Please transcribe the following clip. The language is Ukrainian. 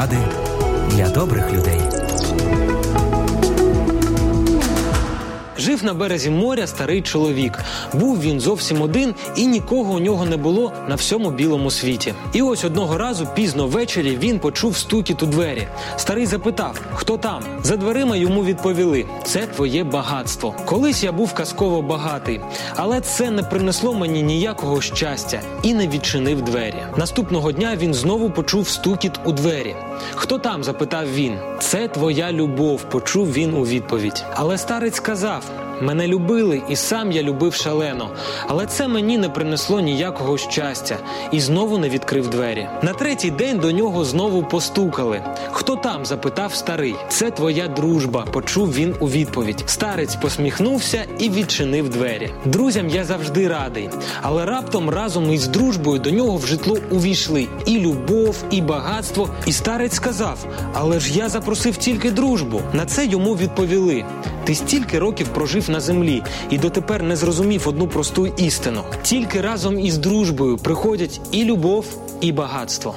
поради для добрих людей. Жив на березі моря старий чоловік. Був він зовсім один, і нікого у нього не було на всьому білому світі. І ось одного разу, пізно ввечері, він почув стукіт у двері. Старий запитав, хто там. За дверима йому відповіли: це твоє багатство. Колись я був казково багатий, але це не принесло мені ніякого щастя і не відчинив двері. Наступного дня він знову почув стукіт у двері. Хто там? запитав він. Це твоя любов, почув він у відповідь. Але старець сказав: Мене любили, і сам я любив шалено, але це мені не принесло ніякого щастя і знову не відкрив двері. На третій день до нього знову постукали. Хто там? запитав старий. Це твоя дружба, почув він у відповідь. Старець посміхнувся і відчинив двері. Друзям я завжди радий, але раптом разом із дружбою до нього в житло увійшли і любов, і багатство. І старець сказав: Але ж я запросив тільки дружбу. На це йому відповіли: Ти стільки років прожив на землі і дотепер не зрозумів одну просту істину. Тільки разом із дружбою приходять і любов, і багатство.